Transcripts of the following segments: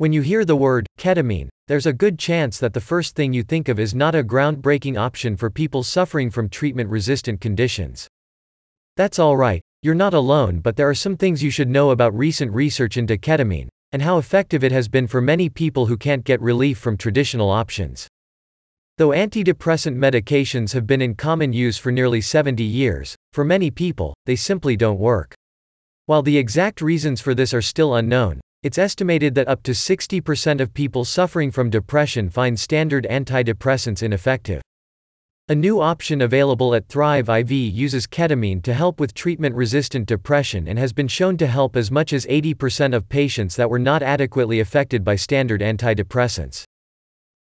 When you hear the word ketamine, there's a good chance that the first thing you think of is not a groundbreaking option for people suffering from treatment resistant conditions. That's alright, you're not alone, but there are some things you should know about recent research into ketamine, and how effective it has been for many people who can't get relief from traditional options. Though antidepressant medications have been in common use for nearly 70 years, for many people, they simply don't work. While the exact reasons for this are still unknown, it's estimated that up to 60% of people suffering from depression find standard antidepressants ineffective. A new option available at Thrive IV uses ketamine to help with treatment resistant depression and has been shown to help as much as 80% of patients that were not adequately affected by standard antidepressants.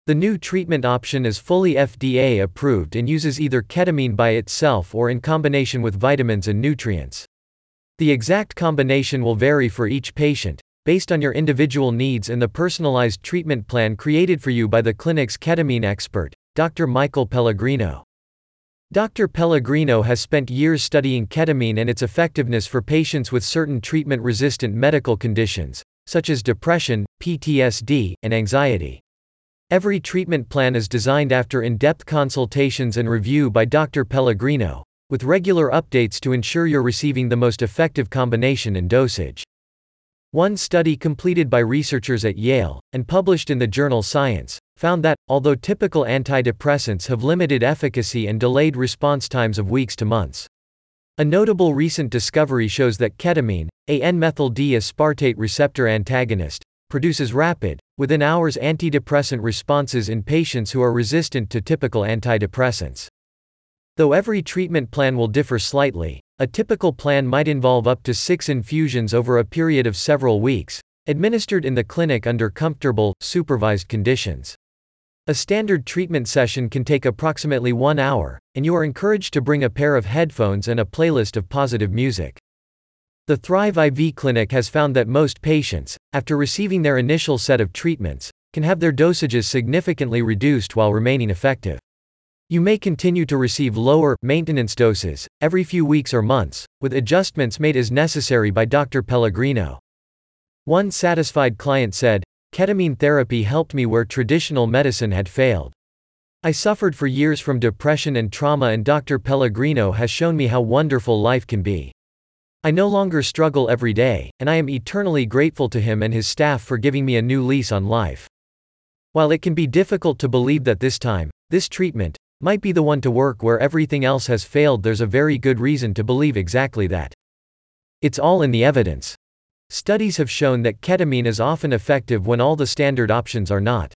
The new treatment option is fully FDA approved and uses either ketamine by itself or in combination with vitamins and nutrients. The exact combination will vary for each patient, based on your individual needs and the personalized treatment plan created for you by the clinic's ketamine expert, Dr. Michael Pellegrino. Dr. Pellegrino has spent years studying ketamine and its effectiveness for patients with certain treatment resistant medical conditions, such as depression, PTSD, and anxiety. Every treatment plan is designed after in depth consultations and review by Dr. Pellegrino, with regular updates to ensure you're receiving the most effective combination and dosage. One study completed by researchers at Yale, and published in the journal Science, found that, although typical antidepressants have limited efficacy and delayed response times of weeks to months. A notable recent discovery shows that ketamine, a N-methyl D-aspartate receptor antagonist, produces rapid, within hours antidepressant responses in patients who are resistant to typical antidepressants. Though every treatment plan will differ slightly, a typical plan might involve up to six infusions over a period of several weeks, administered in the clinic under comfortable, supervised conditions. A standard treatment session can take approximately one hour, and you are encouraged to bring a pair of headphones and a playlist of positive music. The Thrive IV clinic has found that most patients, after receiving their initial set of treatments, can have their dosages significantly reduced while remaining effective. You may continue to receive lower, maintenance doses, every few weeks or months, with adjustments made as necessary by Dr. Pellegrino. One satisfied client said, Ketamine therapy helped me where traditional medicine had failed. I suffered for years from depression and trauma, and Dr. Pellegrino has shown me how wonderful life can be. I no longer struggle every day, and I am eternally grateful to him and his staff for giving me a new lease on life. While it can be difficult to believe that this time, this treatment, might be the one to work where everything else has failed, there's a very good reason to believe exactly that. It's all in the evidence. Studies have shown that ketamine is often effective when all the standard options are not.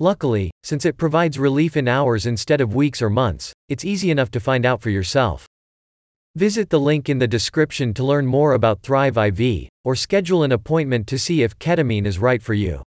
Luckily, since it provides relief in hours instead of weeks or months, it's easy enough to find out for yourself. Visit the link in the description to learn more about Thrive IV, or schedule an appointment to see if ketamine is right for you.